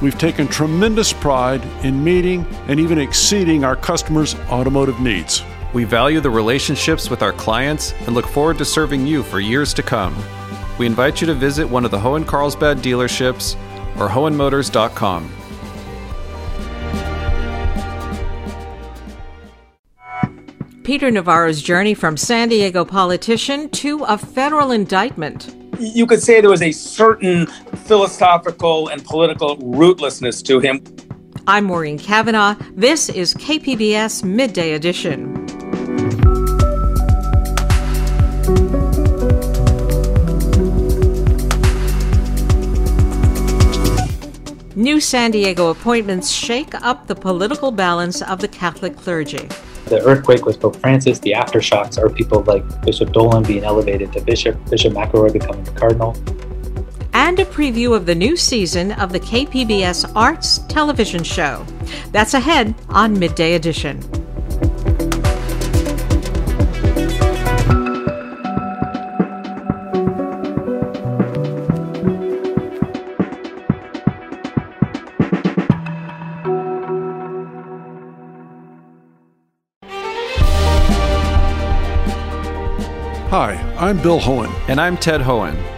We've taken tremendous pride in meeting and even exceeding our customers' automotive needs. We value the relationships with our clients and look forward to serving you for years to come. We invite you to visit one of the Hoehn Carlsbad dealerships or Hoehnmotors.com. Peter Navarro's journey from San Diego politician to a federal indictment you could say there was a certain philosophical and political rootlessness to him. I'm Maureen Cavanaugh. This is KPBS Midday Edition. New San Diego appointments shake up the political balance of the Catholic clergy. The earthquake with Pope Francis, the aftershocks are people like Bishop Dolan being elevated to bishop, Bishop McElroy becoming a cardinal. And a preview of the new season of the KPBS Arts television show. That's ahead on Midday Edition. Hi, I'm Bill Hoehn. And I'm Ted Hoehn.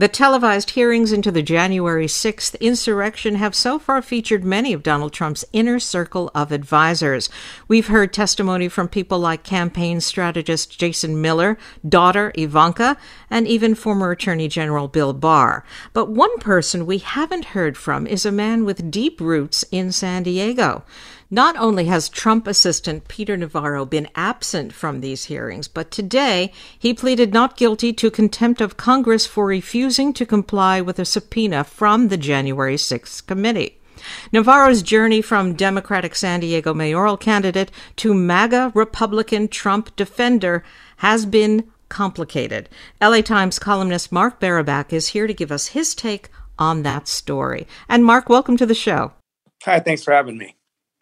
The televised hearings into the January 6th insurrection have so far featured many of Donald Trump's inner circle of advisors. We've heard testimony from people like campaign strategist Jason Miller, daughter Ivanka, and even former Attorney General Bill Barr. But one person we haven't heard from is a man with deep roots in San Diego. Not only has Trump assistant Peter Navarro been absent from these hearings, but today he pleaded not guilty to contempt of Congress for refusing to comply with a subpoena from the January 6th committee. Navarro's journey from Democratic San Diego mayoral candidate to MAGA Republican Trump defender has been complicated. LA Times columnist Mark Barabak is here to give us his take on that story. And Mark, welcome to the show. Hi, thanks for having me.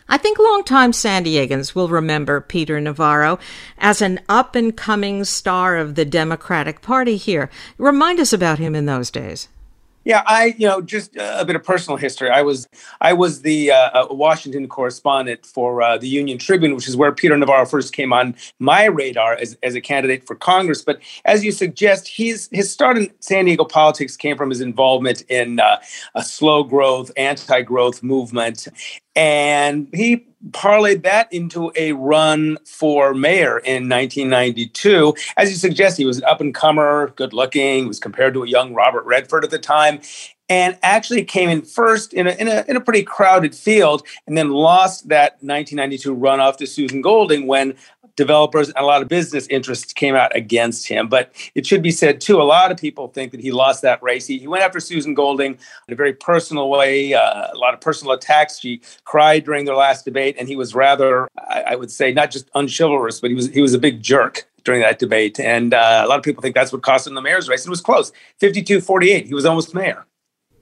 I think longtime San Diegans will remember Peter Navarro as an up and coming star of the Democratic Party here. Remind us about him in those days. Yeah, I you know just a bit of personal history. I was I was the uh, Washington correspondent for uh, the Union Tribune, which is where Peter Navarro first came on my radar as, as a candidate for Congress. But as you suggest, his his start in San Diego politics came from his involvement in uh, a slow growth, anti growth movement, and he parlayed that into a run for mayor in 1992. As you suggest, he was an up and comer, good looking, was compared to a young Robert Redford at the time, and actually came in first in a, in a, in a pretty crowded field and then lost that 1992 runoff to Susan Golding when developers and a lot of business interests came out against him. But it should be said, too, a lot of people think that he lost that race. He, he went after Susan Golding in a very personal way, uh, a lot of personal attacks. She cried during their last debate, and he was rather, I, I would say, not just unchivalrous, but he was he was a big jerk during that debate. And uh, a lot of people think that's what cost him the mayor's race. It was close 52 48. He was almost mayor.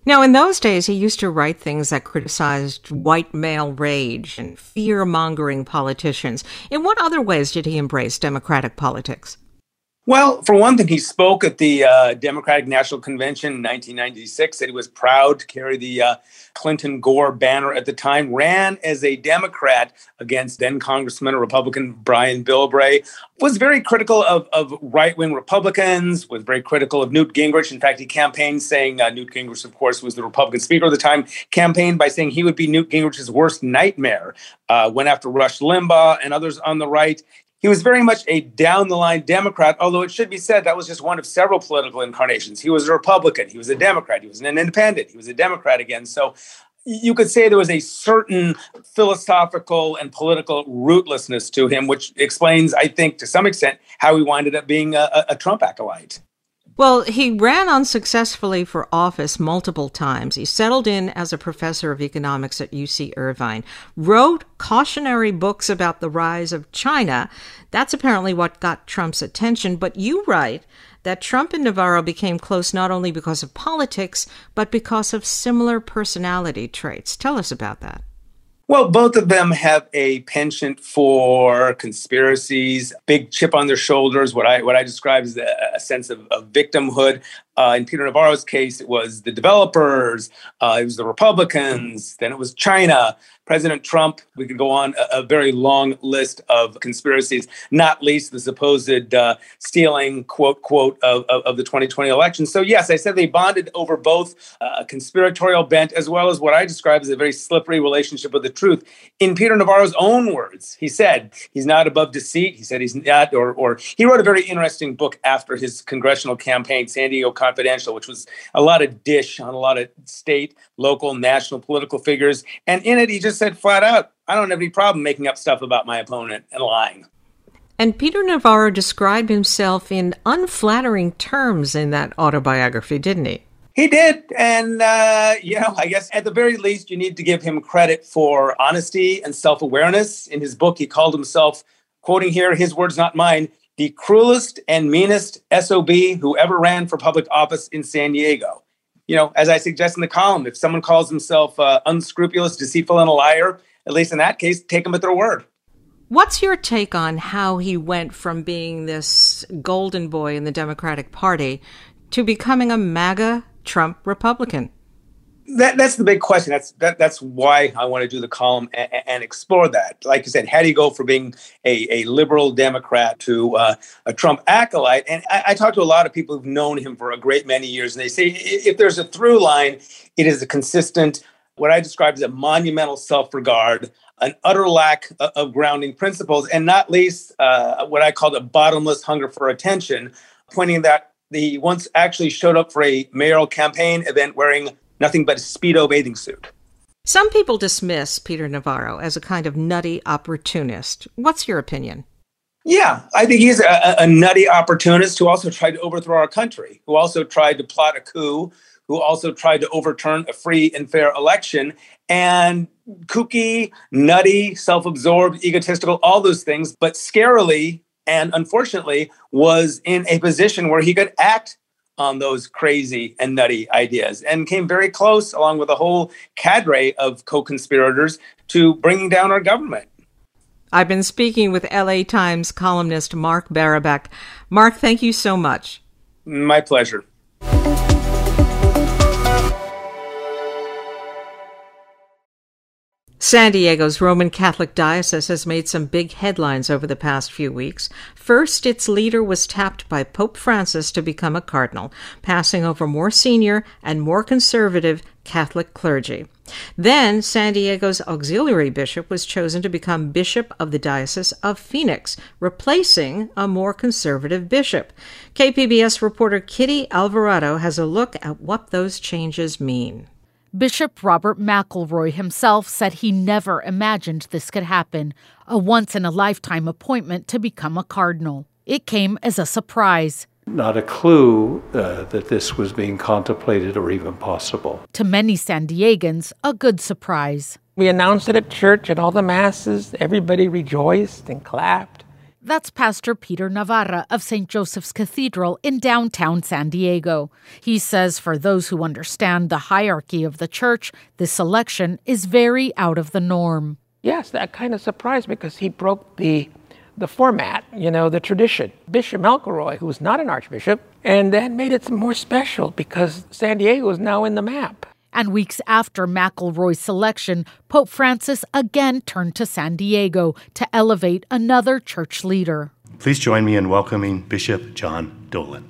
Now, in those days, he used to write things that criticized white male rage and fear mongering politicians. In what other ways did he embrace democratic politics? Well, for one thing, he spoke at the uh, Democratic National Convention in 1996. Said he was proud to carry the uh, Clinton Gore banner at the time. Ran as a Democrat against then Congressman and Republican Brian Bilbray. Was very critical of, of right wing Republicans. Was very critical of Newt Gingrich. In fact, he campaigned saying uh, Newt Gingrich, of course, was the Republican Speaker at the time. Campaigned by saying he would be Newt Gingrich's worst nightmare. Uh, went after Rush Limbaugh and others on the right. He was very much a down the line Democrat, although it should be said that was just one of several political incarnations. He was a Republican, he was a Democrat, he was an independent, he was a Democrat again. So you could say there was a certain philosophical and political rootlessness to him, which explains, I think, to some extent, how he winded up being a, a Trump acolyte. Well, he ran unsuccessfully for office multiple times. He settled in as a professor of economics at UC Irvine, wrote cautionary books about the rise of China. That's apparently what got Trump's attention. But you write that Trump and Navarro became close not only because of politics, but because of similar personality traits. Tell us about that. Well, both of them have a penchant for conspiracies, big chip on their shoulders, what I what I describe as a, a sense of, of victimhood. Uh, in Peter Navarro's case, it was the developers, uh, it was the Republicans, then it was China. President Trump, we could go on a, a very long list of conspiracies, not least the supposed uh, stealing, quote, quote, of, of, of, the 2020 election. So, yes, I said they bonded over both uh, a conspiratorial bent as well as what I describe as a very slippery relationship with the truth. In Peter Navarro's own words, he said he's not above deceit. He said he's not, or, or he wrote a very interesting book after his congressional campaign, San Diego Confidential, which was a lot of dish on a lot of state, local, national political figures. And in it, he just said flat out, I don't have any problem making up stuff about my opponent and lying. And Peter Navarro described himself in unflattering terms in that autobiography, didn't he? He did. And, uh, you know, I guess at the very least, you need to give him credit for honesty and self awareness. In his book, he called himself, quoting here, his words, not mine, the cruelest and meanest SOB who ever ran for public office in San Diego. You know, as I suggest in the column, if someone calls himself uh, unscrupulous, deceitful, and a liar, at least in that case, take them at their word. What's your take on how he went from being this golden boy in the Democratic Party to becoming a MAGA Trump Republican? That, that's the big question. That's that, that's why I want to do the column and, and explore that. Like you said, how do you go from being a, a liberal Democrat to uh, a Trump acolyte? And I, I talk to a lot of people who've known him for a great many years, and they say if there's a through line, it is a consistent, what I describe as a monumental self-regard, an utter lack of grounding principles, and not least uh, what I call the bottomless hunger for attention, pointing that he once actually showed up for a mayoral campaign event wearing nothing but a Speedo bathing suit. Some people dismiss Peter Navarro as a kind of nutty opportunist. What's your opinion? Yeah, I think he's a, a, nutty opportunist who also tried to overthrow our country, who also tried to plot a coup, who also tried to overturn a free and fair election. And kooky, nutty, self absorbed, egotistical, all those things, but scarily and unfortunately was in a position where he could act on those crazy and nutty ideas and came very close, along with a whole cadre of co conspirators, to bringing down our government. I've been speaking with LA Times columnist Mark Barabak. Mark, thank you so much. My pleasure. San Diego's Roman Catholic Diocese has made some big headlines over the past few weeks. First, its leader was tapped by Pope Francis to become a cardinal, passing over more senior and more conservative Catholic clergy. Then, San Diego's auxiliary bishop was chosen to become bishop of the Diocese of Phoenix, replacing a more conservative bishop. KPBS reporter Kitty Alvarado has a look at what those changes mean. Bishop Robert McElroy himself said he never imagined this could happen, a once in a lifetime appointment to become a cardinal. It came as a surprise. Not a clue uh, that this was being contemplated or even possible. To many San Diegans, a good surprise. We announced it at church, and all the masses, everybody rejoiced and clapped. That's Pastor Peter Navarra of St. Joseph's Cathedral in downtown San Diego. He says for those who understand the hierarchy of the church, this election is very out of the norm. Yes, that kind of surprised me because he broke the the format, you know, the tradition. Bishop McElroy, who was not an archbishop, and that made it more special because San Diego is now in the map. And weeks after McElroy's selection, Pope Francis again turned to San Diego to elevate another church leader. Please join me in welcoming Bishop John Dolan.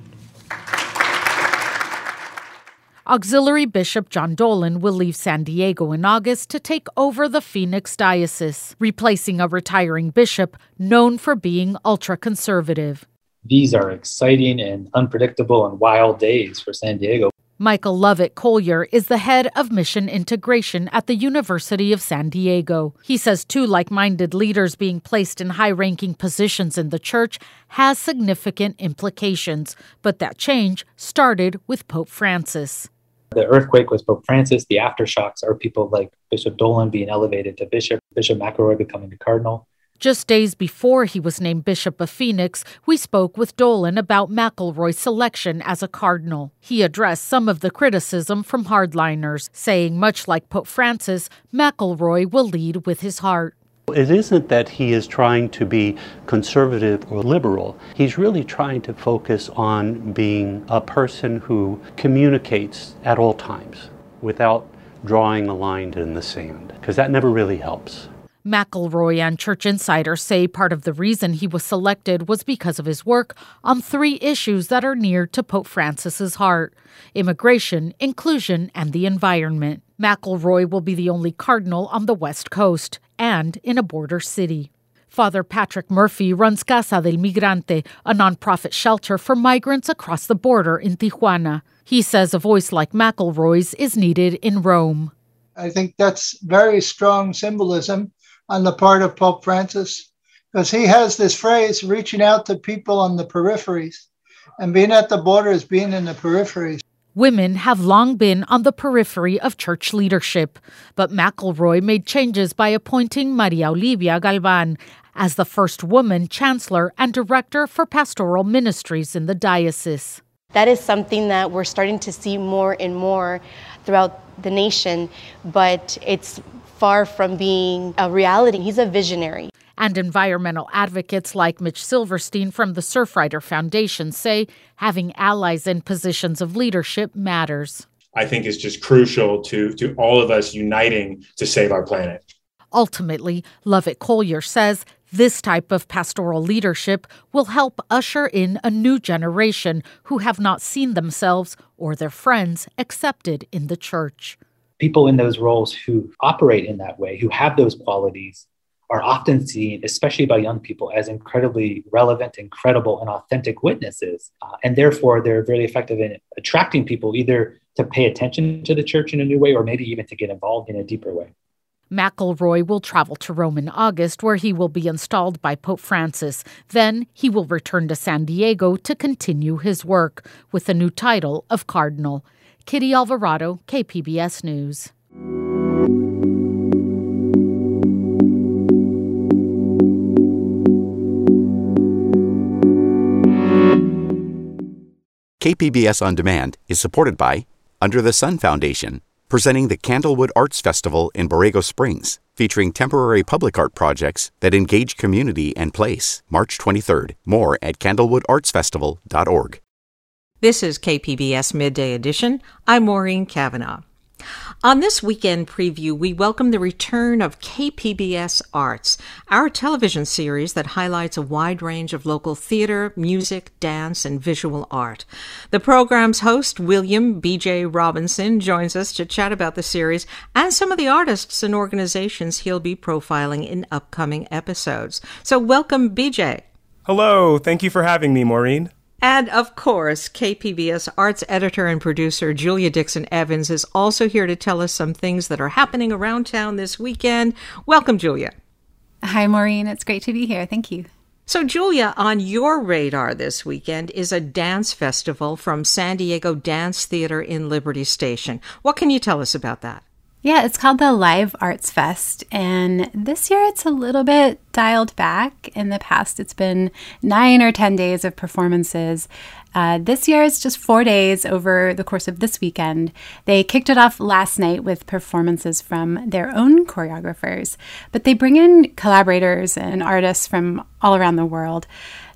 Auxiliary Bishop John Dolan will leave San Diego in August to take over the Phoenix Diocese, replacing a retiring bishop known for being ultra conservative. These are exciting and unpredictable and wild days for San Diego. Michael Lovette-Colyer is the head of mission integration at the University of San Diego. He says two like minded leaders being placed in high ranking positions in the church has significant implications, but that change started with Pope Francis. The earthquake was Pope Francis. The aftershocks are people like Bishop Dolan being elevated to bishop, Bishop McElroy becoming a cardinal. Just days before he was named Bishop of Phoenix, we spoke with Dolan about McElroy's selection as a cardinal. He addressed some of the criticism from hardliners, saying, much like Pope Francis, McElroy will lead with his heart. It isn't that he is trying to be conservative or liberal. He's really trying to focus on being a person who communicates at all times without drawing a line in the sand, because that never really helps. McElroy and Church Insider say part of the reason he was selected was because of his work on three issues that are near to Pope Francis's heart immigration, inclusion, and the environment. McElroy will be the only cardinal on the West Coast and in a border city. Father Patrick Murphy runs Casa del Migrante, a nonprofit shelter for migrants across the border in Tijuana. He says a voice like McElroy's is needed in Rome. I think that's very strong symbolism on the part of Pope Francis because he has this phrase reaching out to people on the peripheries. And being at the border is being in the peripheries. Women have long been on the periphery of church leadership, but McElroy made changes by appointing Maria Olivia Galvan as the first woman chancellor and director for pastoral ministries in the diocese. That is something that we're starting to see more and more throughout the nation, but it's far from being a reality. He's a visionary. And environmental advocates like Mitch Silverstein from the Surfrider Foundation say having allies in positions of leadership matters. I think is just crucial to, to all of us uniting to save our planet. Ultimately, Lovette-Colyer says this type of pastoral leadership will help usher in a new generation who have not seen themselves or their friends accepted in the church. People in those roles who operate in that way, who have those qualities, are often seen, especially by young people, as incredibly relevant, incredible, and authentic witnesses. Uh, and therefore, they're very effective in attracting people either to pay attention to the church in a new way or maybe even to get involved in a deeper way. McElroy will travel to Rome in August, where he will be installed by Pope Francis. Then he will return to San Diego to continue his work with the new title of Cardinal. Kitty Alvarado, KPBS News. KPBS On Demand is supported by Under the Sun Foundation, presenting the Candlewood Arts Festival in Borrego Springs, featuring temporary public art projects that engage community and place. March 23rd. More at candlewoodartsfestival.org. This is KPBS Midday Edition. I'm Maureen Cavanaugh. On this weekend preview, we welcome the return of KPBS Arts, our television series that highlights a wide range of local theater, music, dance, and visual art. The program's host, William B.J. Robinson, joins us to chat about the series and some of the artists and organizations he'll be profiling in upcoming episodes. So, welcome, BJ. Hello. Thank you for having me, Maureen. And of course, KPBS arts editor and producer Julia Dixon Evans is also here to tell us some things that are happening around town this weekend. Welcome, Julia. Hi, Maureen. It's great to be here. Thank you. So, Julia, on your radar this weekend is a dance festival from San Diego Dance Theater in Liberty Station. What can you tell us about that? Yeah, it's called the Live Arts Fest. And this year it's a little bit dialed back. In the past, it's been nine or 10 days of performances. Uh, this year is just four days over the course of this weekend. They kicked it off last night with performances from their own choreographers, but they bring in collaborators and artists from all around the world.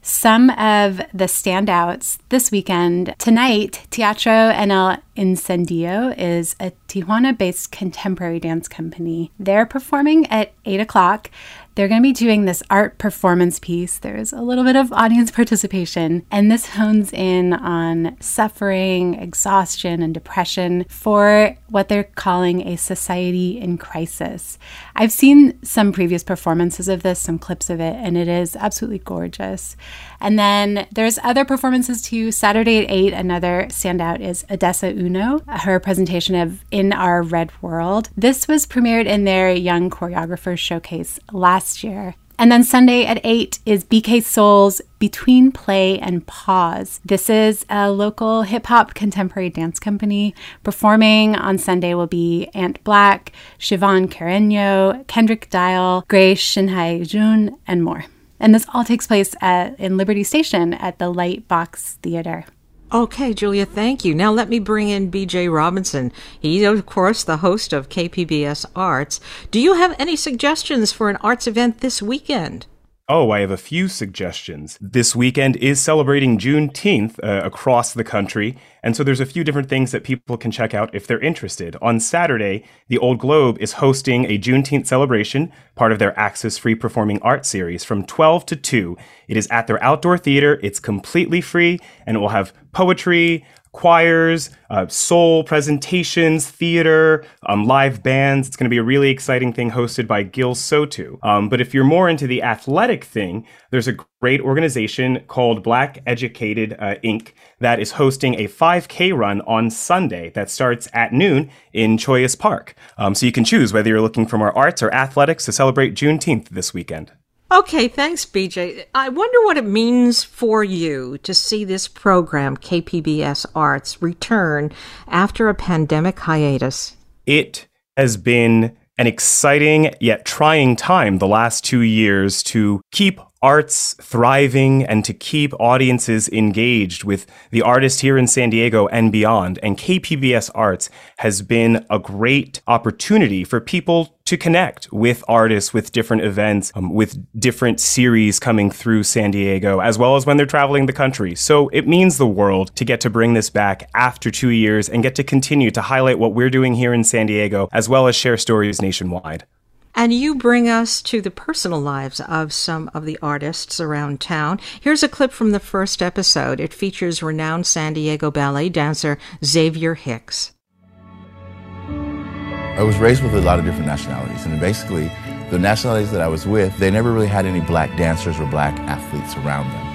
Some of the standouts this weekend tonight, Teatro en el Incendio is a Tijuana based contemporary dance company. They're performing at 8 o'clock. They're going to be doing this art performance piece. There's a little bit of audience participation, and this hones in on suffering, exhaustion, and depression for what they're calling a society in crisis. I've seen some previous performances of this, some clips of it, and it is absolutely gorgeous. And then there's other performances too. Saturday at 8, another standout is Odessa Uno, her presentation of In Our Red World. This was premiered in their Young Choreographers Showcase last year. And then Sunday at 8 is BK Soul's Between Play and Pause. This is a local hip hop contemporary dance company. Performing on Sunday will be Ant Black, Siobhan Carreño, Kendrick Dial, Grace Shinhai Jun, and more. And this all takes place at, in Liberty Station at the Lightbox Theater. Okay, Julia, thank you. Now let me bring in BJ Robinson. He's, of course, the host of KPBS Arts. Do you have any suggestions for an arts event this weekend? Oh, I have a few suggestions. This weekend is celebrating Juneteenth uh, across the country, and so there's a few different things that people can check out if they're interested. On Saturday, the Old Globe is hosting a Juneteenth celebration, part of their Access Free Performing Arts series, from 12 to 2. It is at their outdoor theater, it's completely free, and it will have poetry, choirs, uh, soul presentations, theater, um, live bands. It's going to be a really exciting thing hosted by Gill Sotu. Um, but if you're more into the athletic thing, there's a great organization called Black Educated uh, Inc. that is hosting a 5K run on Sunday that starts at noon in Chollas Park. Um, so you can choose whether you're looking for more arts or athletics to celebrate Juneteenth this weekend. Okay, thanks, BJ. I wonder what it means for you to see this program, KPBS Arts, return after a pandemic hiatus. It has been an exciting yet trying time the last two years to keep arts thriving and to keep audiences engaged with the artists here in San Diego and beyond. And KPBS Arts has been a great opportunity for people to connect with artists, with different events, um, with different series coming through San Diego, as well as when they're traveling the country. So it means the world to get to bring this back after two years and get to continue to highlight what we're doing here in San Diego, as well as share stories nationwide. And you bring us to the personal lives of some of the artists around town. Here's a clip from the first episode. It features renowned San Diego ballet dancer Xavier Hicks. I was raised with a lot of different nationalities, and basically, the nationalities that I was with, they never really had any black dancers or black athletes around them.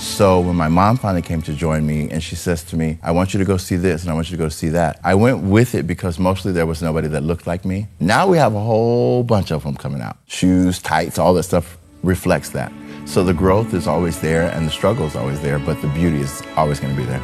So when my mom finally came to join me and she says to me, I want you to go see this and I want you to go see that, I went with it because mostly there was nobody that looked like me. Now we have a whole bunch of them coming out. Shoes, tights, all that stuff reflects that. So the growth is always there and the struggle is always there, but the beauty is always going to be there.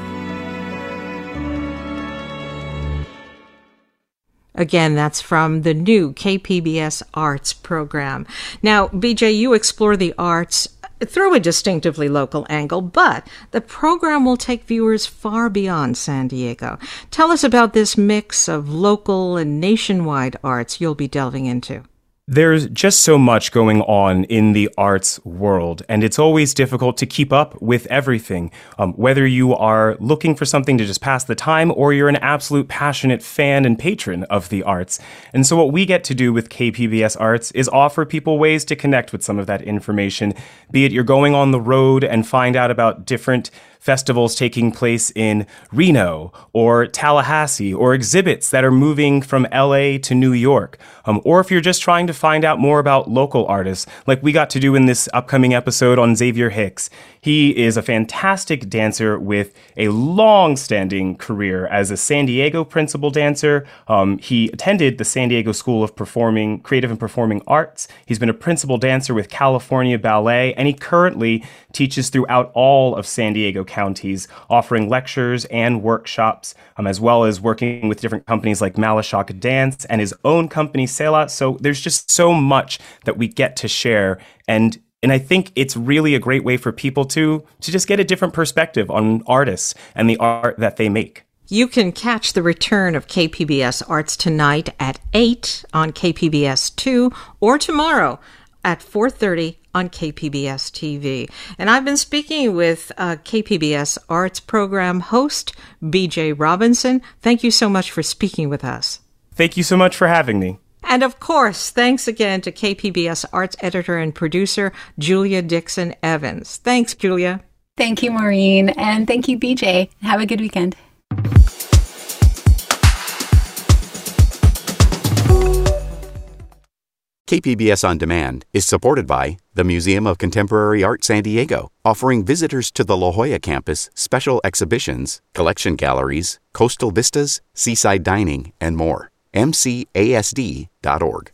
Again, that's from the new KPBS Arts program. Now, BJ, you explore the arts through a distinctively local angle, but the program will take viewers far beyond San Diego. Tell us about this mix of local and nationwide arts you'll be delving into. There's just so much going on in the arts world, and it's always difficult to keep up with everything. Um, whether you are looking for something to just pass the time or you're an absolute passionate fan and patron of the arts. And so, what we get to do with KPBS Arts is offer people ways to connect with some of that information, be it you're going on the road and find out about different festivals taking place in Reno or Tallahassee or exhibits that are moving from LA to New York. Um, or if you're just trying to find out more about local artists, like we got to do in this upcoming episode on Xavier Hicks. He is a fantastic dancer with a long standing career as a San Diego principal dancer. Um, he attended the San Diego School of Performing, Creative and Performing Arts. He's been a principal dancer with California Ballet, and he currently teaches throughout all of San Diego counties, offering lectures and workshops, um, as well as working with different companies like Malashock Dance and his own company, Sela. So there's just so much that we get to share. And and I think it's really a great way for people to to just get a different perspective on artists and the art that they make. You can catch the return of KPBS Arts tonight at 8 on KPBS 2 or tomorrow at 4:30 on KPBS TV. And I've been speaking with uh, KPBS Arts program host BJ Robinson. Thank you so much for speaking with us. Thank you so much for having me. And of course, thanks again to KPBS Arts editor and producer Julia Dixon Evans. Thanks, Julia. Thank you, Maureen. And thank you, BJ. Have a good weekend. KPBS On Demand is supported by the Museum of Contemporary Art San Diego, offering visitors to the La Jolla campus special exhibitions, collection galleries, coastal vistas, seaside dining, and more. MCASD.org.